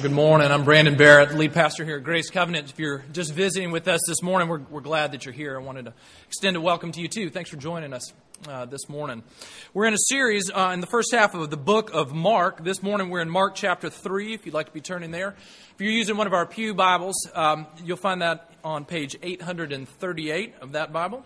Good morning. I'm Brandon Barrett, lead pastor here at Grace Covenant. If you're just visiting with us this morning, we're, we're glad that you're here. I wanted to extend a welcome to you too. Thanks for joining us uh, this morning. We're in a series uh, in the first half of the book of Mark. This morning we're in Mark chapter 3, if you'd like to be turning there. If you're using one of our Pew Bibles, um, you'll find that on page 838 of that Bible.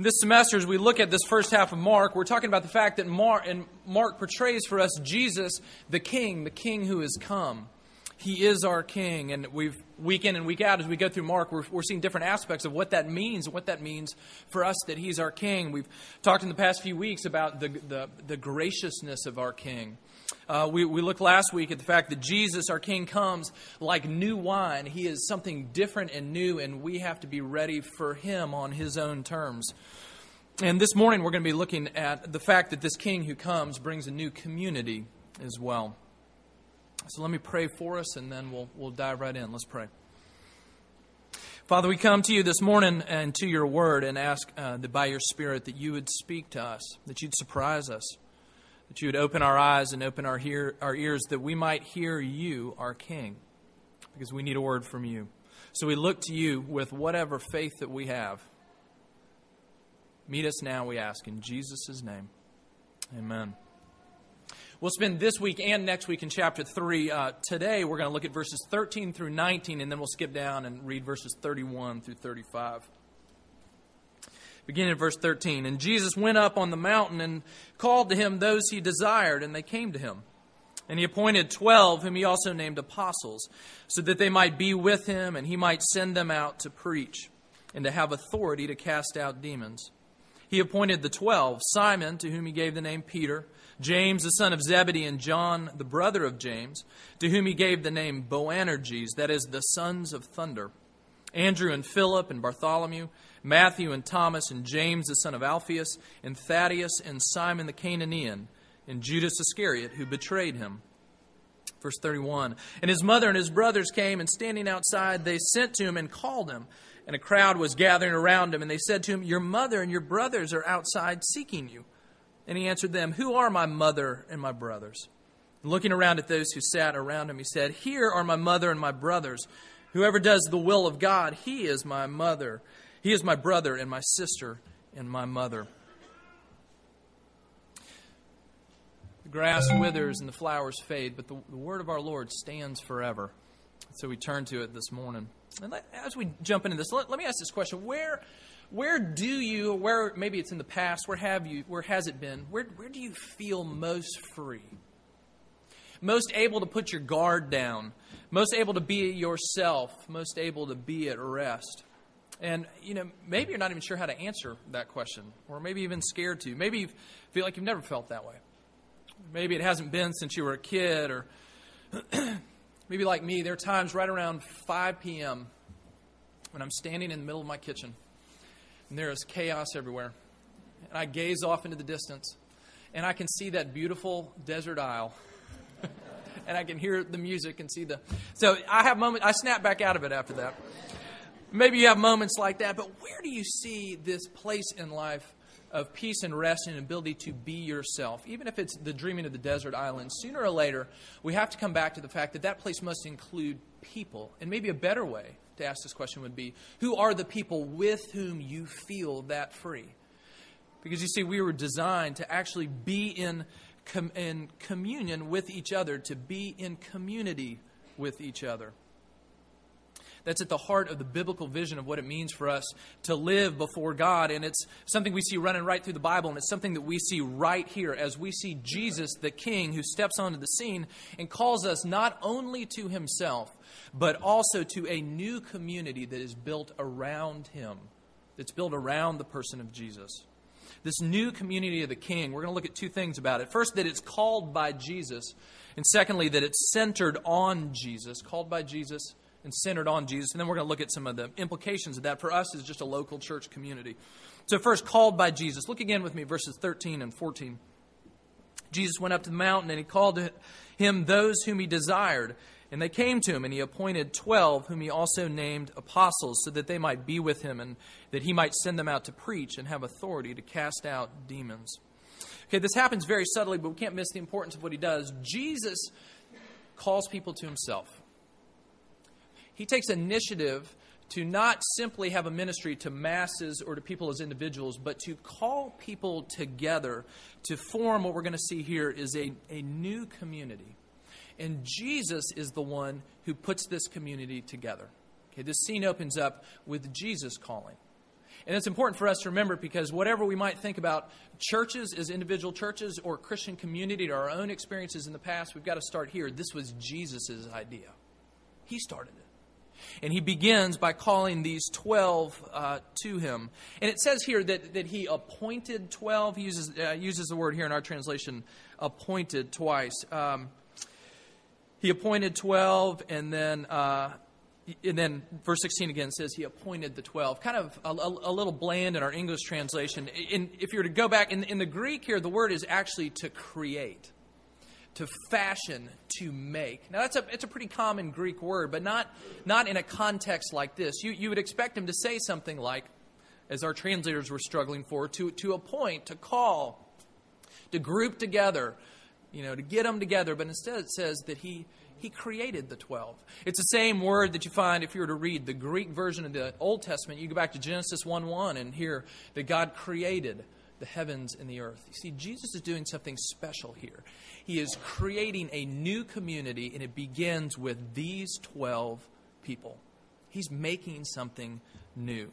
This semester, as we look at this first half of Mark, we're talking about the fact that Mark, and Mark portrays for us Jesus, the King, the King who has come. He is our King, and we've week in and week out as we go through Mark, we're, we're seeing different aspects of what that means and what that means for us that He's our King. We've talked in the past few weeks about the the, the graciousness of our King. Uh, we, we looked last week at the fact that Jesus, our King, comes like new wine. He is something different and new, and we have to be ready for Him on His own terms. And this morning, we're going to be looking at the fact that this King who comes brings a new community as well. So let me pray for us, and then we'll, we'll dive right in. Let's pray. Father, we come to you this morning and to your word and ask uh, that by your Spirit that you would speak to us, that you'd surprise us that you would open our eyes and open our, hear, our ears that we might hear you, our King, because we need a word from you. So we look to you with whatever faith that we have. Meet us now, we ask, in Jesus' name. Amen. We'll spend this week and next week in chapter 3. Uh, today, we're going to look at verses 13 through 19, and then we'll skip down and read verses 31 through 35 beginning at verse 13. And Jesus went up on the mountain and called to him those he desired, and they came to him. And he appointed twelve, whom he also named apostles, so that they might be with him, and he might send them out to preach, and to have authority to cast out demons. He appointed the twelve Simon, to whom he gave the name Peter, James, the son of Zebedee, and John, the brother of James, to whom he gave the name Boanerges, that is, the sons of thunder, Andrew and Philip and Bartholomew Matthew and Thomas and James the son of Alphaeus and Thaddeus and Simon the Cananean and Judas Iscariot who betrayed him. Verse 31 And his mother and his brothers came, and standing outside, they sent to him and called him. And a crowd was gathering around him, and they said to him, Your mother and your brothers are outside seeking you. And he answered them, Who are my mother and my brothers? And looking around at those who sat around him, he said, Here are my mother and my brothers. Whoever does the will of God, he is my mother he is my brother and my sister and my mother. The grass withers and the flowers fade, but the, the word of our Lord stands forever. So we turn to it this morning. And as we jump into this, let, let me ask this question: Where, where do you, where maybe it's in the past, where have you, where has it been? Where, where do you feel most free? Most able to put your guard down, most able to be yourself, most able to be at rest. And, you know, maybe you're not even sure how to answer that question, or maybe even scared to. Maybe you feel like you've never felt that way. Maybe it hasn't been since you were a kid, or maybe like me, there are times right around 5 p.m. when I'm standing in the middle of my kitchen, and there is chaos everywhere. And I gaze off into the distance, and I can see that beautiful desert isle. And I can hear the music and see the. So I have moments, I snap back out of it after that. Maybe you have moments like that, but where do you see this place in life of peace and rest and ability to be yourself? Even if it's the dreaming of the desert island, sooner or later, we have to come back to the fact that that place must include people. And maybe a better way to ask this question would be who are the people with whom you feel that free? Because you see, we were designed to actually be in, com- in communion with each other, to be in community with each other. That's at the heart of the biblical vision of what it means for us to live before God. And it's something we see running right through the Bible, and it's something that we see right here as we see Jesus, the King, who steps onto the scene and calls us not only to himself, but also to a new community that is built around him, that's built around the person of Jesus this new community of the king, we're going to look at two things about it. First, that it's called by Jesus, and secondly, that it's centered on Jesus, called by Jesus and centered on Jesus. And then we're going to look at some of the implications of that for us as just a local church community. So, first, called by Jesus. Look again with me, verses 13 and 14. Jesus went up to the mountain and he called to him those whom he desired. And they came to him, and he appointed twelve, whom he also named apostles, so that they might be with him and that he might send them out to preach and have authority to cast out demons. Okay, this happens very subtly, but we can't miss the importance of what he does. Jesus calls people to himself. He takes initiative to not simply have a ministry to masses or to people as individuals, but to call people together to form what we're going to see here is a, a new community. And Jesus is the one who puts this community together. Okay, this scene opens up with Jesus calling. And it's important for us to remember because whatever we might think about churches as individual churches or Christian community or our own experiences in the past, we've got to start here. This was Jesus' idea. He started it. And he begins by calling these 12 uh, to him. And it says here that, that he appointed 12. He uses, uh, uses the word here in our translation, appointed twice. Um, he appointed 12, and then, uh, and then verse 16 again says he appointed the 12. Kind of a, a, a little bland in our English translation. In, if you were to go back, in, in the Greek here, the word is actually to create to fashion, to make. Now, that's a, it's a pretty common Greek word, but not, not in a context like this. You, you would expect him to say something like, as our translators were struggling for, to, to appoint, to call, to group together, you know, to get them together. But instead, it says that he, he created the 12. It's the same word that you find if you were to read the Greek version of the Old Testament. You go back to Genesis 1 1 and hear that God created the heavens and the earth. You see, Jesus is doing something special here. He is creating a new community, and it begins with these 12 people. He's making something new.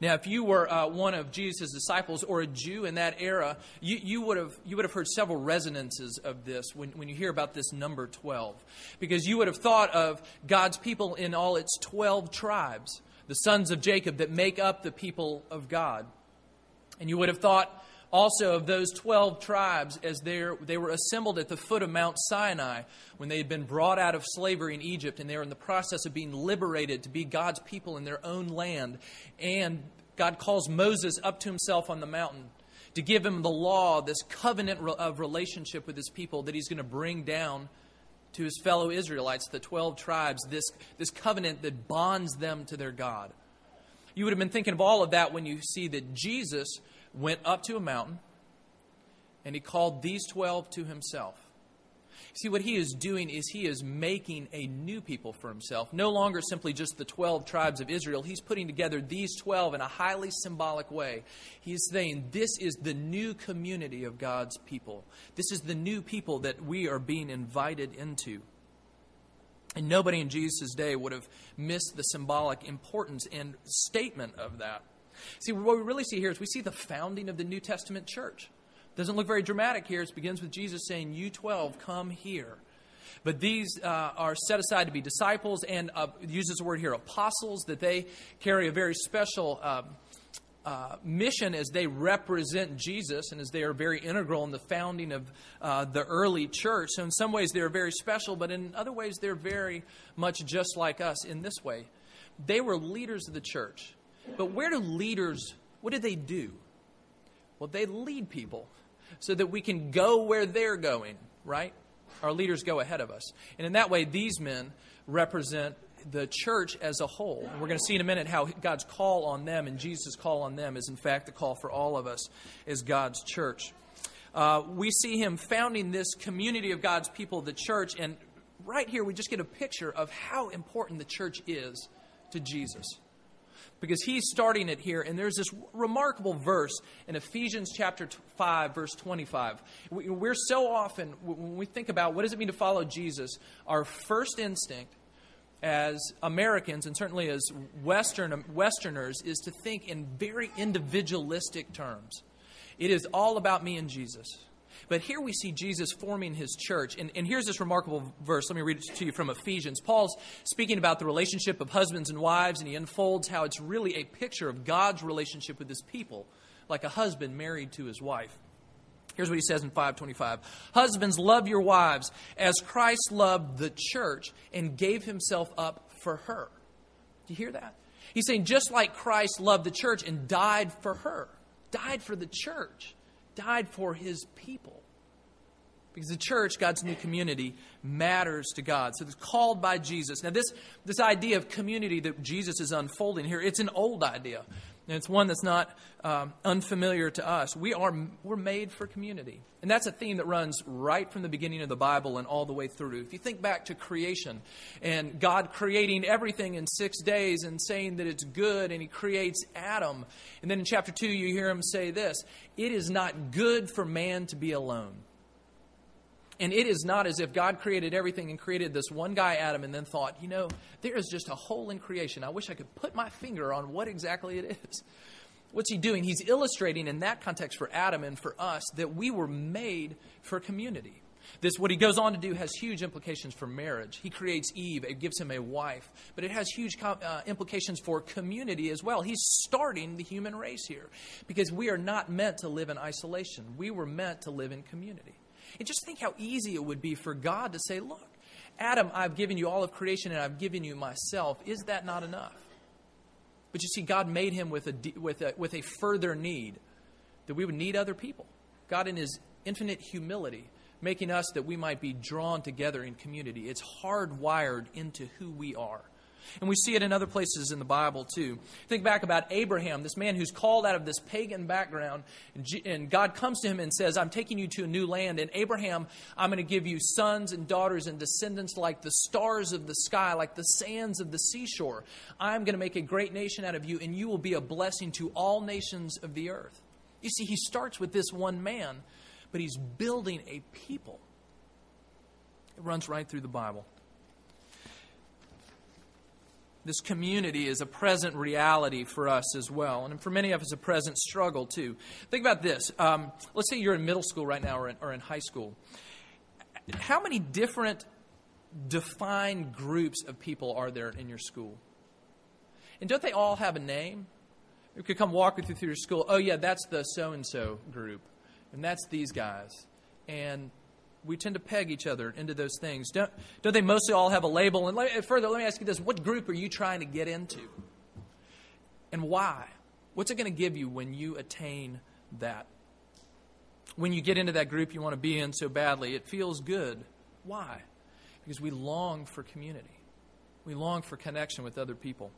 Now, if you were uh, one of Jesus' disciples or a Jew in that era, you, you, would have, you would have heard several resonances of this when, when you hear about this number 12. Because you would have thought of God's people in all its 12 tribes, the sons of Jacob that make up the people of God. And you would have thought also of those 12 tribes as they were assembled at the foot of Mount Sinai when they had been brought out of slavery in Egypt and they were in the process of being liberated to be God's people in their own land. And God calls Moses up to himself on the mountain to give him the law, this covenant of relationship with his people that he's going to bring down to his fellow Israelites, the 12 tribes, this, this covenant that bonds them to their God. You would have been thinking of all of that when you see that Jesus went up to a mountain and he called these 12 to himself. See, what he is doing is he is making a new people for himself. No longer simply just the 12 tribes of Israel. He's putting together these 12 in a highly symbolic way. He's saying this is the new community of God's people. This is the new people that we are being invited into. And nobody in Jesus' day would have missed the symbolic importance and statement of that. See, what we really see here is we see the founding of the New Testament church. Doesn't look very dramatic here. It begins with Jesus saying, You 12, come here. But these uh, are set aside to be disciples and uh, uses the word here, apostles, that they carry a very special uh, uh, mission as they represent Jesus and as they are very integral in the founding of uh, the early church. So, in some ways, they're very special, but in other ways, they're very much just like us in this way. They were leaders of the church. But where do leaders, what do they do? Well, they lead people so that we can go where they're going, right? Our leaders go ahead of us. And in that way, these men represent the church as a whole. And we're going to see in a minute how God's call on them and Jesus' call on them is, in fact, the call for all of us as God's church. Uh, we see him founding this community of God's people, the church, and right here we just get a picture of how important the church is to Jesus because he's starting it here. And there's this remarkable verse in Ephesians chapter 5, verse 25. We're so often, when we think about what does it mean to follow Jesus, our first instinct as Americans and certainly as Western, Westerners is to think in very individualistic terms. It is all about me and Jesus. But here we see Jesus forming his church. And, and here's this remarkable verse. Let me read it to you from Ephesians. Paul's speaking about the relationship of husbands and wives, and he unfolds how it's really a picture of God's relationship with his people, like a husband married to his wife. Here's what he says in 525 Husbands, love your wives as Christ loved the church and gave himself up for her. Do you hear that? He's saying, just like Christ loved the church and died for her, died for the church, died for his people. Because the church, God's new community, matters to God. So it's called by Jesus. Now, this, this idea of community that Jesus is unfolding here, it's an old idea. And it's one that's not um, unfamiliar to us. We are we're made for community, and that's a theme that runs right from the beginning of the Bible and all the way through. If you think back to creation and God creating everything in six days and saying that it's good, and He creates Adam, and then in chapter two you hear Him say this: "It is not good for man to be alone." And it is not as if God created everything and created this one guy, Adam, and then thought, you know, there is just a hole in creation. I wish I could put my finger on what exactly it is. What's he doing? He's illustrating in that context for Adam and for us that we were made for community. This, what he goes on to do, has huge implications for marriage. He creates Eve, it gives him a wife, but it has huge uh, implications for community as well. He's starting the human race here because we are not meant to live in isolation, we were meant to live in community. And just think how easy it would be for God to say, Look, Adam, I've given you all of creation and I've given you myself. Is that not enough? But you see, God made him with a, with a, with a further need that we would need other people. God, in his infinite humility, making us that we might be drawn together in community. It's hardwired into who we are. And we see it in other places in the Bible too. Think back about Abraham, this man who's called out of this pagan background, and God comes to him and says, I'm taking you to a new land. And Abraham, I'm going to give you sons and daughters and descendants like the stars of the sky, like the sands of the seashore. I'm going to make a great nation out of you, and you will be a blessing to all nations of the earth. You see, he starts with this one man, but he's building a people. It runs right through the Bible this community is a present reality for us as well. And for many of us, a present struggle too. Think about this. Um, let's say you're in middle school right now or in, or in high school. How many different defined groups of people are there in your school? And don't they all have a name? You could come walk with you through your school. Oh, yeah, that's the so and so group. And that's these guys. And we tend to peg each other into those things. Don't, don't they mostly all have a label? And let, further, let me ask you this what group are you trying to get into? And why? What's it going to give you when you attain that? When you get into that group you want to be in so badly, it feels good. Why? Because we long for community, we long for connection with other people.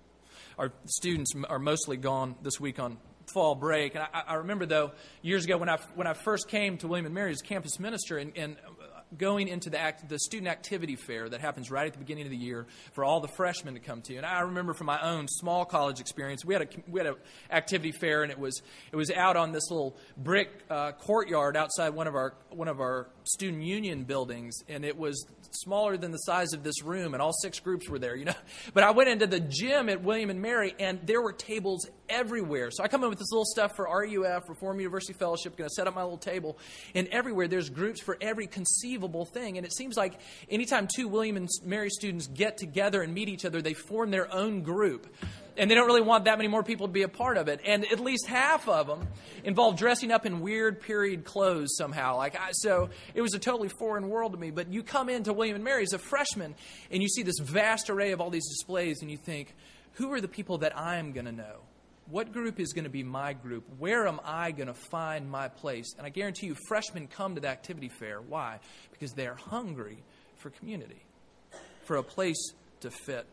Our students are mostly gone this week on fall break. And I, I, remember, though, years ago when I, when I first came to William & Mary as campus minister and, and going into the, act, the student activity fair that happens right at the beginning of the year for all the freshmen to come to. And I remember from my own small college experience, we had a we had an activity fair, and it was it was out on this little brick uh, courtyard outside one of our one of our student union buildings, and it was smaller than the size of this room, and all six groups were there, you know. But I went into the gym at William and Mary, and there were tables everywhere. So I come in with this little stuff for RUF, Reformed University Fellowship, going to set up my little table, and everywhere there's groups for every conceivable thing. And it seems like anytime two William and Mary students get together and meet each other, they form their own group and they don't really want that many more people to be a part of it. And at least half of them involve dressing up in weird period clothes somehow. Like I, so, it was a totally foreign world to me. But you come into William and Mary as a freshman, and you see this vast array of all these displays, and you think, who are the people that I am going to know? What group is going to be my group? Where am I going to find my place? And I guarantee you, freshmen come to the activity fair. Why? Because they're hungry for community, for a place to fit.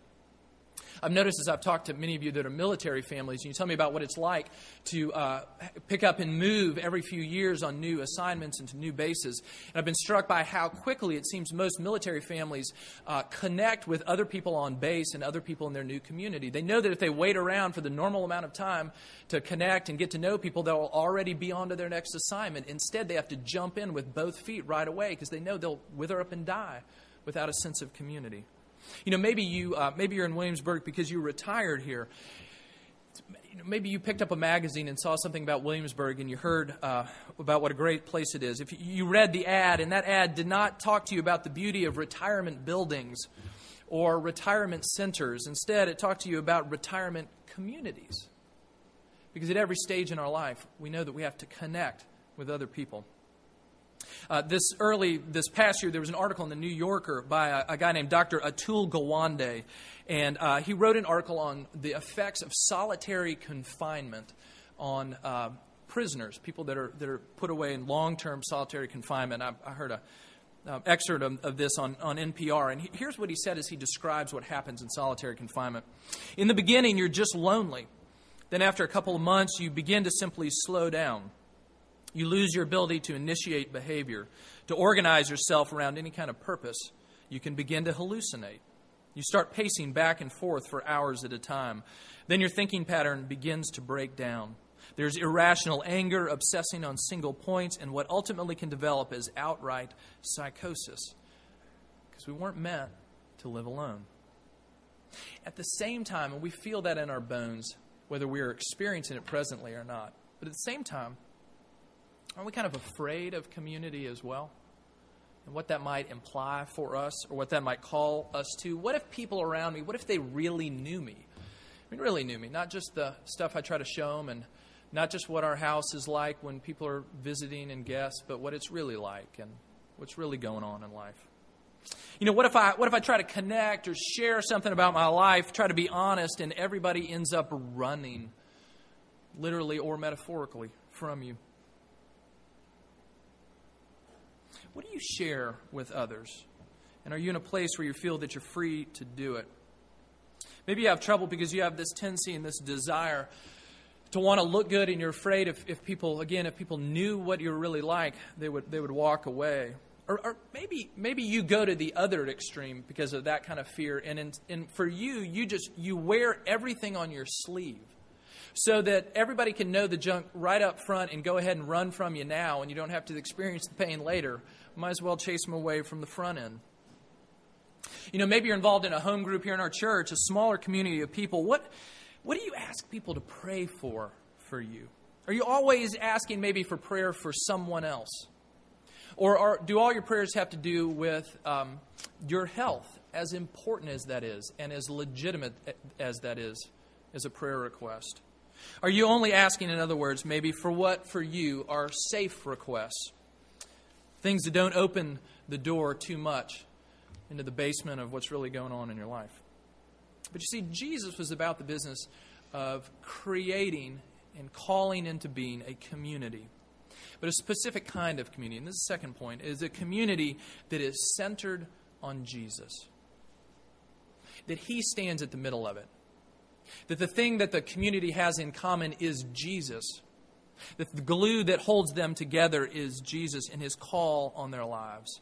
I've noticed as I've talked to many of you that are military families, and you tell me about what it's like to uh, pick up and move every few years on new assignments and to new bases. And I've been struck by how quickly it seems most military families uh, connect with other people on base and other people in their new community. They know that if they wait around for the normal amount of time to connect and get to know people, they'll already be on to their next assignment. Instead, they have to jump in with both feet right away because they know they'll wither up and die without a sense of community. You know, maybe you uh, maybe you're in Williamsburg because you retired here. Maybe you picked up a magazine and saw something about Williamsburg and you heard uh, about what a great place it is. If you read the ad and that ad did not talk to you about the beauty of retirement buildings or retirement centers, instead it talked to you about retirement communities. Because at every stage in our life, we know that we have to connect with other people. Uh, this early, this past year, there was an article in the New Yorker by a, a guy named Dr. Atul Gawande, and uh, he wrote an article on the effects of solitary confinement on uh, prisoners, people that are, that are put away in long term solitary confinement. I, I heard a uh, excerpt of, of, this on, on NPR, and he, here's what he said as he describes what happens in solitary confinement. In the beginning, you're just lonely. Then, after a couple of months, you begin to simply slow down. You lose your ability to initiate behavior, to organize yourself around any kind of purpose. You can begin to hallucinate. You start pacing back and forth for hours at a time. Then your thinking pattern begins to break down. There's irrational anger, obsessing on single points, and what ultimately can develop is outright psychosis. Because we weren't meant to live alone. At the same time, and we feel that in our bones, whether we're experiencing it presently or not, but at the same time, aren't we kind of afraid of community as well? And what that might imply for us, or what that might call us to? What if people around me, what if they really knew me? I mean, really knew me, not just the stuff I try to show them and not just what our house is like when people are visiting and guests, but what it's really like and what's really going on in life. You know, what if I what if I try to connect or share something about my life, try to be honest, and everybody ends up running, literally or metaphorically, from you? What do you share with others? And are you in a place where you feel that you're free to do it? Maybe you have trouble because you have this tendency and this desire to want to look good and you're afraid if, if people again if people knew what you're really like they would they would walk away or, or maybe maybe you go to the other extreme because of that kind of fear and in, and for you you just you wear everything on your sleeve so that everybody can know the junk right up front and go ahead and run from you now and you don't have to experience the pain later might as well chase them away from the front end you know maybe you're involved in a home group here in our church a smaller community of people what what do you ask people to pray for for you? Are you always asking maybe for prayer for someone else? Or are, do all your prayers have to do with um, your health, as important as that is, and as legitimate as that is, as a prayer request? Are you only asking, in other words, maybe for what for you are safe requests? Things that don't open the door too much into the basement of what's really going on in your life. But you see, Jesus was about the business of creating and calling into being a community. But a specific kind of community, and this is the second point, is a community that is centered on Jesus. That He stands at the middle of it. That the thing that the community has in common is Jesus. That the glue that holds them together is Jesus and His call on their lives.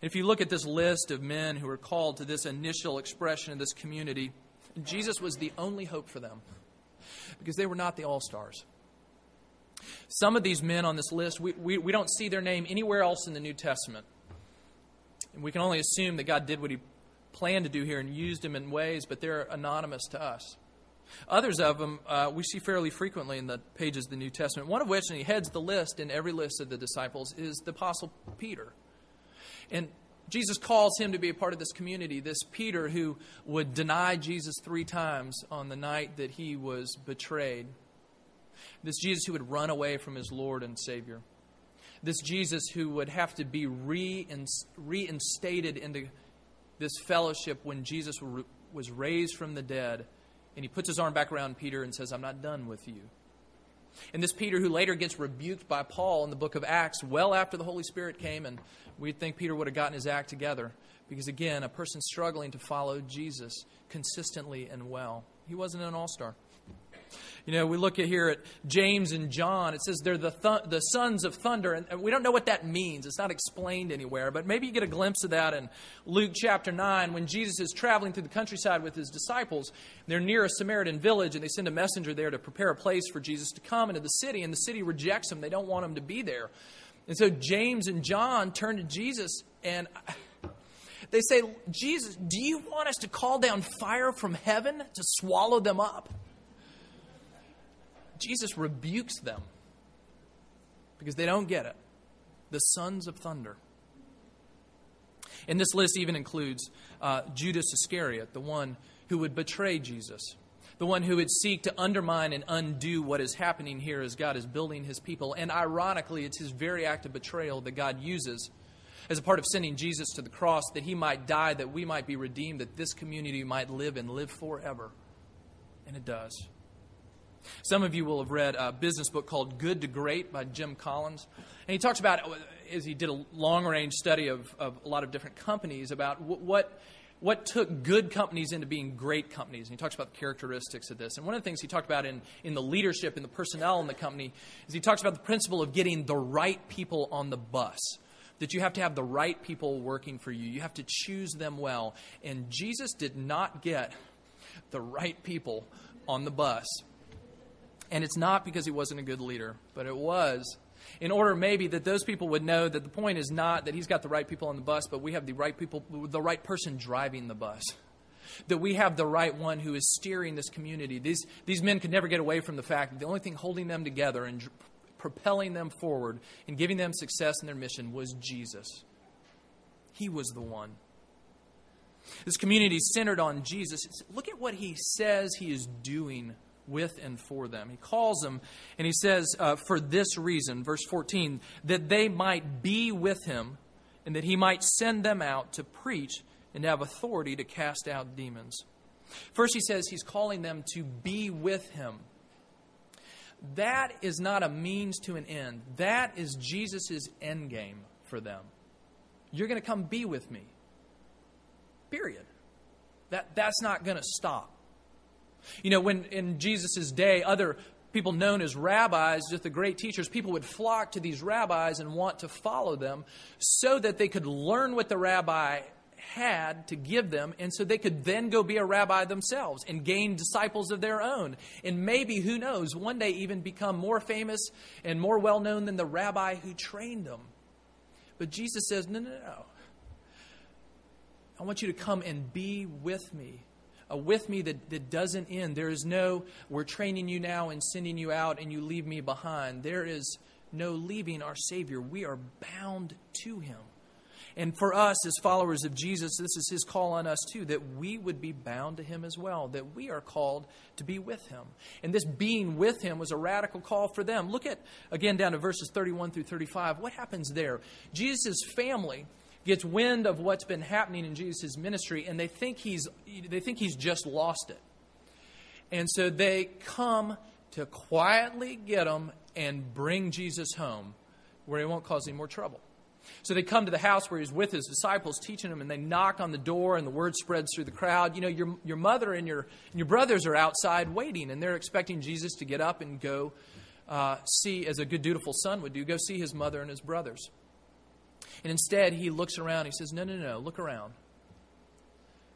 If you look at this list of men who were called to this initial expression of this community, Jesus was the only hope for them because they were not the all stars. Some of these men on this list, we, we, we don't see their name anywhere else in the New Testament. And we can only assume that God did what He planned to do here and used them in ways, but they're anonymous to us. Others of them uh, we see fairly frequently in the pages of the New Testament, one of which, and he heads the list in every list of the disciples, is the Apostle Peter. And Jesus calls him to be a part of this community. This Peter who would deny Jesus three times on the night that he was betrayed. This Jesus who would run away from his Lord and Savior. This Jesus who would have to be reinstated into this fellowship when Jesus was raised from the dead. And he puts his arm back around Peter and says, I'm not done with you. And this Peter, who later gets rebuked by Paul in the book of Acts, well after the Holy Spirit came and we'd think Peter would have gotten his act together. Because again, a person struggling to follow Jesus consistently and well. He wasn't an all star. You know, we look at here at James and John. It says they're the, th- the sons of thunder, and we don't know what that means. It's not explained anywhere, but maybe you get a glimpse of that in Luke chapter 9 when Jesus is traveling through the countryside with his disciples. They're near a Samaritan village, and they send a messenger there to prepare a place for Jesus to come into the city, and the city rejects him. They don't want him to be there. And so James and John turn to Jesus and they say, Jesus, do you want us to call down fire from heaven to swallow them up? Jesus rebukes them because they don't get it. The sons of thunder. And this list even includes uh, Judas Iscariot, the one who would betray Jesus the one who would seek to undermine and undo what is happening here as God is building his people. And ironically, it's his very act of betrayal that God uses as a part of sending Jesus to the cross that he might die, that we might be redeemed, that this community might live and live forever. And it does. Some of you will have read a business book called Good to Great by Jim Collins. And he talks about, as he did a long range study of, of a lot of different companies, about what what took good companies into being great companies. And he talks about the characteristics of this. And one of the things he talked about in, in the leadership and the personnel in the company is he talks about the principle of getting the right people on the bus. That you have to have the right people working for you. You have to choose them well. And Jesus did not get the right people on the bus. And it's not because he wasn't a good leader, but it was in order maybe that those people would know that the point is not that he's got the right people on the bus, but we have the right people, the right person driving the bus. That we have the right one who is steering this community. These, these men could never get away from the fact that the only thing holding them together and propelling them forward and giving them success in their mission was Jesus. He was the one. This community is centered on Jesus. Look at what he says he is doing with and for them. He calls them and he says, uh, for this reason, verse 14, that they might be with him and that he might send them out to preach and have authority to cast out demons. First, he says he's calling them to be with him. That is not a means to an end. That is Jesus' end game for them. You're going to come be with me. Period. That, that's not going to stop. You know, when in Jesus' day, other people known as rabbis, just the great teachers, people would flock to these rabbis and want to follow them so that they could learn what the rabbi had to give them, and so they could then go be a rabbi themselves and gain disciples of their own. And maybe, who knows, one day even become more famous and more well known than the rabbi who trained them. But Jesus says, No, no, no. I want you to come and be with me uh, with me that, that doesn't end. There is no, we're training you now and sending you out and you leave me behind. There is no leaving our Savior. We are bound to Him. And for us, as followers of Jesus, this is His call on us too, that we would be bound to Him as well, that we are called to be with Him. And this being with Him was a radical call for them. Look at, again, down to verses 31 through 35. What happens there? Jesus' family gets wind of what's been happening in Jesus' ministry, and they think he's, they think he's just lost it. And so they come to quietly get him and bring Jesus home where he won't cause any more trouble. So they come to the house where he's with his disciples, teaching them, and they knock on the door, and the word spreads through the crowd. You know, your, your mother and your, and your brothers are outside waiting, and they're expecting Jesus to get up and go uh, see, as a good, dutiful son would do, go see his mother and his brothers. And instead, he looks around. He says, No, no, no, look around.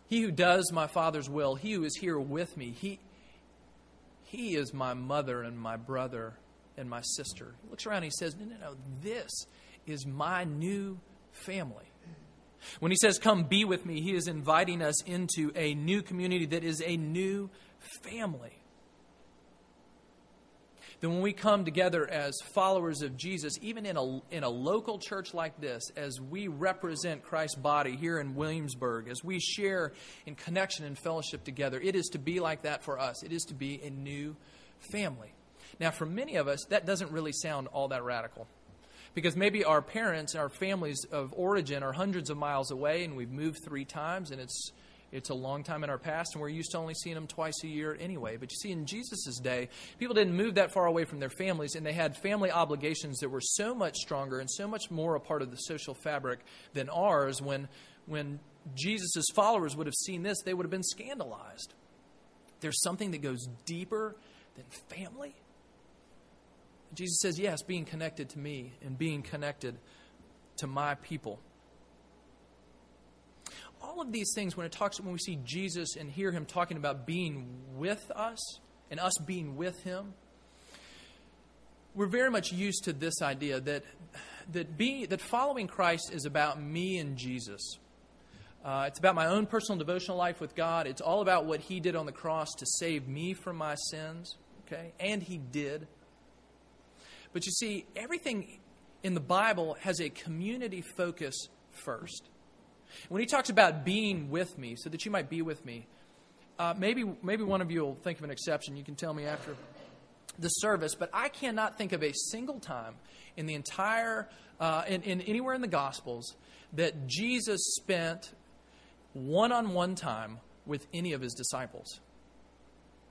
He who does my Father's will, he who is here with me, he, he is my mother and my brother and my sister. He looks around and he says, No, no, no, this is my new family. When he says, Come be with me, he is inviting us into a new community that is a new family then when we come together as followers of Jesus, even in a, in a local church like this, as we represent Christ's body here in Williamsburg, as we share in connection and fellowship together, it is to be like that for us. It is to be a new family. Now, for many of us, that doesn't really sound all that radical. Because maybe our parents, our families of origin are hundreds of miles away and we've moved three times and it's it's a long time in our past, and we're used to only seeing them twice a year anyway. But you see, in Jesus' day, people didn't move that far away from their families, and they had family obligations that were so much stronger and so much more a part of the social fabric than ours. When, when Jesus' followers would have seen this, they would have been scandalized. There's something that goes deeper than family. Jesus says, yes, being connected to me and being connected to my people all of these things, when it talks, when we see Jesus and hear him talking about being with us and us being with him, we're very much used to this idea that that being that following Christ is about me and Jesus. Uh, it's about my own personal devotional life with God. It's all about what He did on the cross to save me from my sins. Okay, and He did. But you see, everything in the Bible has a community focus first. When he talks about being with me, so that you might be with me, uh, maybe, maybe one of you will think of an exception. You can tell me after the service, but I cannot think of a single time in the entire, uh, in, in anywhere in the Gospels, that Jesus spent one on one time with any of his disciples.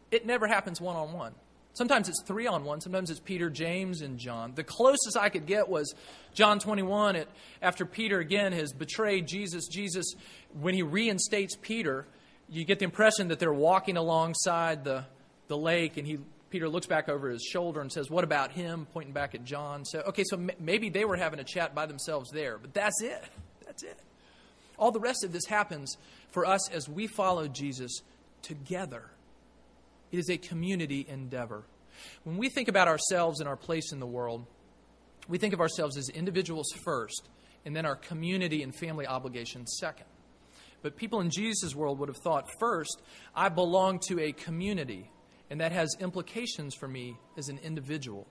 It never happens one on one. Sometimes it's three on one. Sometimes it's Peter, James, and John. The closest I could get was John 21. It, after Peter again has betrayed Jesus, Jesus, when he reinstates Peter, you get the impression that they're walking alongside the, the lake, and he, Peter looks back over his shoulder and says, What about him? pointing back at John. So, okay, so m- maybe they were having a chat by themselves there, but that's it. That's it. All the rest of this happens for us as we follow Jesus together. It is a community endeavor. When we think about ourselves and our place in the world, we think of ourselves as individuals first, and then our community and family obligations second. But people in Jesus' world would have thought first, I belong to a community, and that has implications for me as an individual.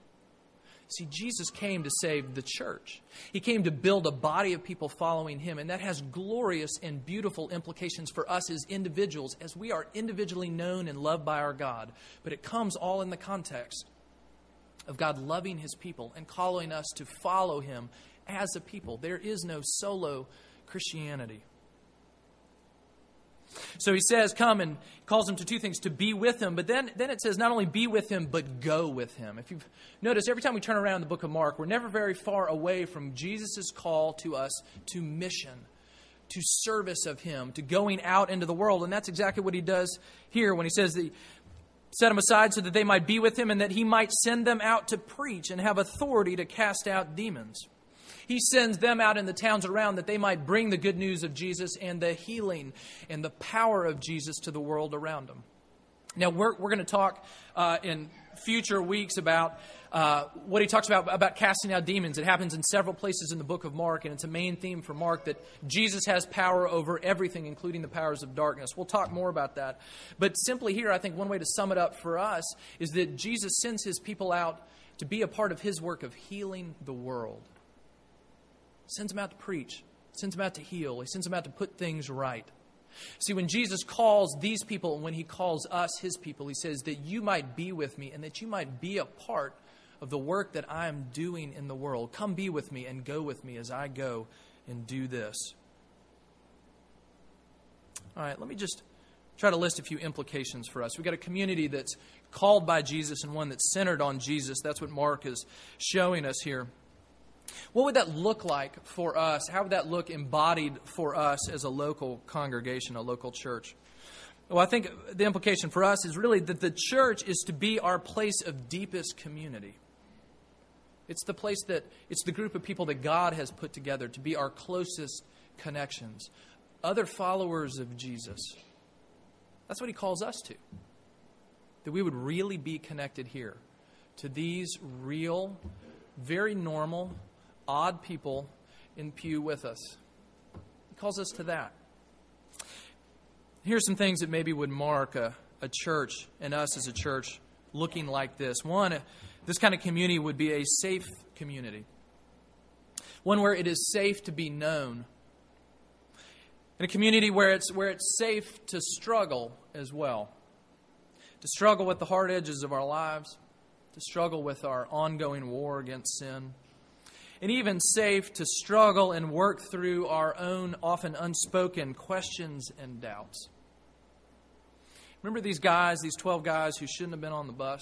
See, Jesus came to save the church. He came to build a body of people following him, and that has glorious and beautiful implications for us as individuals, as we are individually known and loved by our God. But it comes all in the context of God loving his people and calling us to follow him as a people. There is no solo Christianity. So he says, Come and calls him to two things to be with him, but then, then it says not only be with him, but go with him. If you've noticed, every time we turn around the book of Mark, we're never very far away from Jesus' call to us to mission, to service of him, to going out into the world. And that's exactly what he does here when he says that set them aside so that they might be with him and that he might send them out to preach and have authority to cast out demons. He sends them out in the towns around that they might bring the good news of Jesus and the healing and the power of Jesus to the world around them. Now, we're, we're going to talk uh, in future weeks about uh, what he talks about about casting out demons. It happens in several places in the book of Mark, and it's a main theme for Mark that Jesus has power over everything, including the powers of darkness. We'll talk more about that. But simply here, I think one way to sum it up for us is that Jesus sends his people out to be a part of his work of healing the world sends him out to preach, sends him out to heal, he sends him out to put things right. See, when Jesus calls these people and when he calls us his people, he says that you might be with me and that you might be a part of the work that I am doing in the world. Come be with me and go with me as I go and do this. All right, let me just try to list a few implications for us. We've got a community that's called by Jesus and one that's centered on Jesus. That's what Mark is showing us here. What would that look like for us? How would that look embodied for us as a local congregation, a local church? Well, I think the implication for us is really that the church is to be our place of deepest community. It's the place that, it's the group of people that God has put together to be our closest connections, other followers of Jesus. That's what he calls us to. That we would really be connected here to these real, very normal, odd people in pew with us. He calls us to that. Here's some things that maybe would mark a, a church and us as a church looking like this. One, this kind of community would be a safe community, one where it is safe to be known. In a community where it's, where it's safe to struggle as well. To struggle with the hard edges of our lives, to struggle with our ongoing war against sin, and even safe to struggle and work through our own often unspoken questions and doubts. Remember these guys, these 12 guys who shouldn't have been on the bus?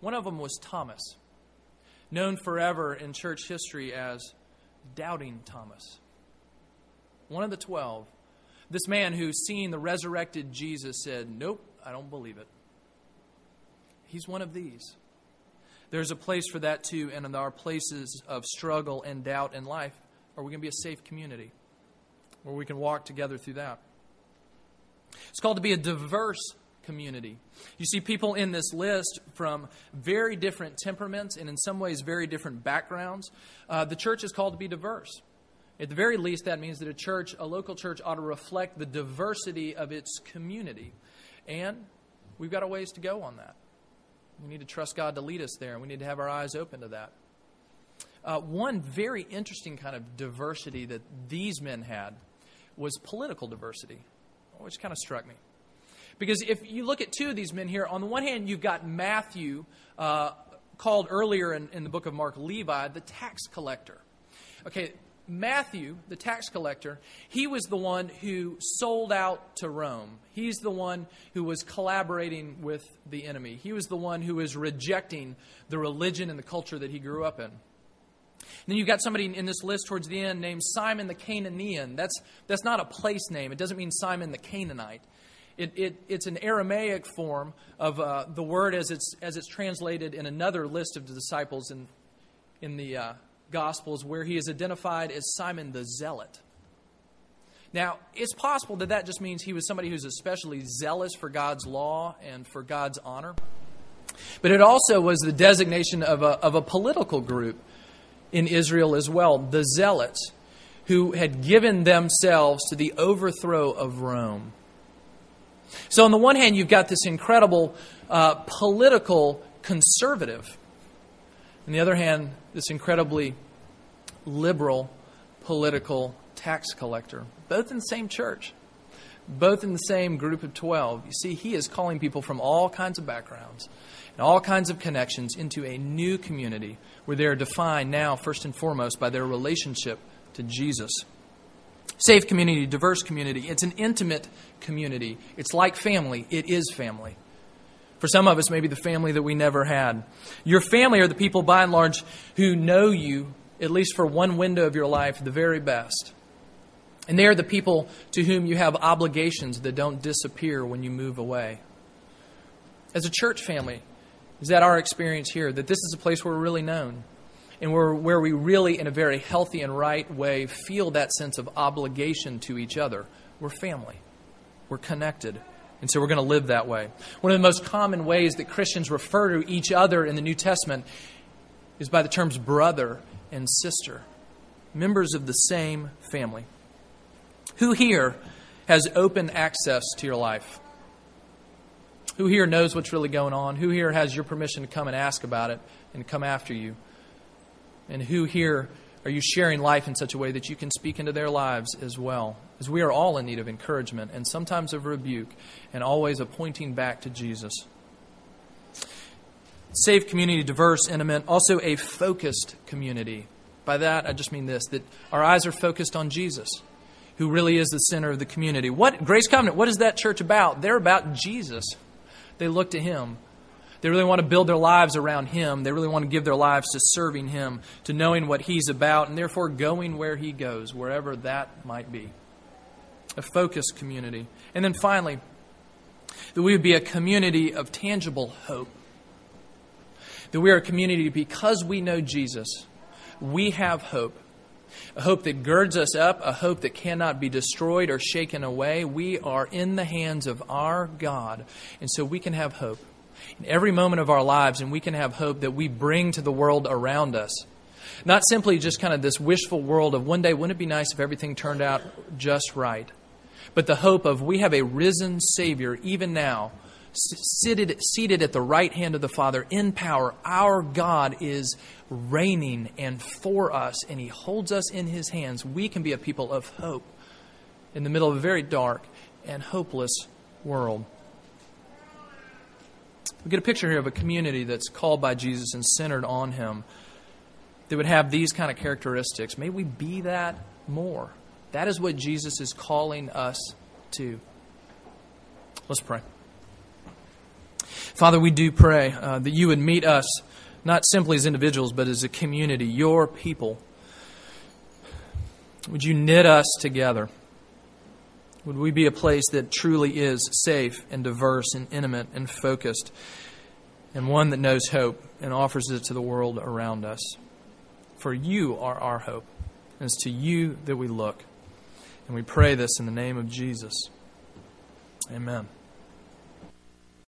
One of them was Thomas, known forever in church history as Doubting Thomas. One of the 12. This man who, seeing the resurrected Jesus, said, Nope, I don't believe it. He's one of these. There's a place for that too, and in our places of struggle and doubt in life, are we going to be a safe community where we can walk together through that? It's called to be a diverse community. You see people in this list from very different temperaments and, in some ways, very different backgrounds. Uh, the church is called to be diverse. At the very least, that means that a church, a local church, ought to reflect the diversity of its community. And we've got a ways to go on that. We need to trust God to lead us there, and we need to have our eyes open to that. Uh, one very interesting kind of diversity that these men had was political diversity, which kind of struck me. Because if you look at two of these men here, on the one hand, you've got Matthew, uh, called earlier in, in the book of Mark Levi, the tax collector. Okay, Matthew, the tax collector, he was the one who sold out to Rome. He's the one who was collaborating with the enemy. He was the one who was rejecting the religion and the culture that he grew up in. And then you've got somebody in this list towards the end named Simon the Cananean. That's, that's not a place name. It doesn't mean Simon the Canaanite. It, it, it's an Aramaic form of uh, the word as it's, as it's translated in another list of the disciples in, in the uh, Gospels, where he is identified as Simon the Zealot. Now, it's possible that that just means he was somebody who's especially zealous for God's law and for God's honor. But it also was the designation of a, of a political group in Israel as well, the Zealots, who had given themselves to the overthrow of Rome. So, on the one hand, you've got this incredible uh, political conservative. On the other hand, this incredibly liberal political tax collector, both in the same church, both in the same group of 12. You see, he is calling people from all kinds of backgrounds and all kinds of connections into a new community where they are defined now, first and foremost, by their relationship to Jesus. Safe community, diverse community. It's an intimate community. It's like family. It is family. For some of us, maybe the family that we never had. Your family are the people, by and large, who know you, at least for one window of your life, the very best. And they are the people to whom you have obligations that don't disappear when you move away. As a church family, is that our experience here? That this is a place where we're really known and where, where we really, in a very healthy and right way, feel that sense of obligation to each other. We're family, we're connected. And so we're going to live that way. One of the most common ways that Christians refer to each other in the New Testament is by the terms brother and sister, members of the same family. Who here has open access to your life? Who here knows what's really going on? Who here has your permission to come and ask about it and come after you? And who here are you sharing life in such a way that you can speak into their lives as well? As we are all in need of encouragement and sometimes of rebuke and always of pointing back to Jesus. Safe community, diverse, intimate, also a focused community. By that, I just mean this that our eyes are focused on Jesus, who really is the center of the community. What Grace Covenant, what is that church about? They're about Jesus. They look to Him. They really want to build their lives around Him. They really want to give their lives to serving Him, to knowing what He's about, and therefore going where He goes, wherever that might be. A focused community. And then finally, that we would be a community of tangible hope. That we are a community because we know Jesus, we have hope a hope that girds us up, a hope that cannot be destroyed or shaken away. We are in the hands of our God, and so we can have hope every moment of our lives, and we can have hope that we bring to the world around us. Not simply just kind of this wishful world of one day, wouldn't it be nice if everything turned out just right? But the hope of we have a risen Savior even now seated, seated at the right hand of the Father in power. Our God is reigning and for us, and He holds us in His hands. We can be a people of hope in the middle of a very dark and hopeless world. We get a picture here of a community that's called by Jesus and centered on Him that would have these kind of characteristics. May we be that more. That is what Jesus is calling us to. Let's pray. Father, we do pray uh, that you would meet us not simply as individuals, but as a community, your people. Would you knit us together? Would we be a place that truly is safe and diverse and intimate and focused, and one that knows hope and offers it to the world around us? For you are our hope, and it's to you that we look. And we pray this in the name of Jesus. Amen.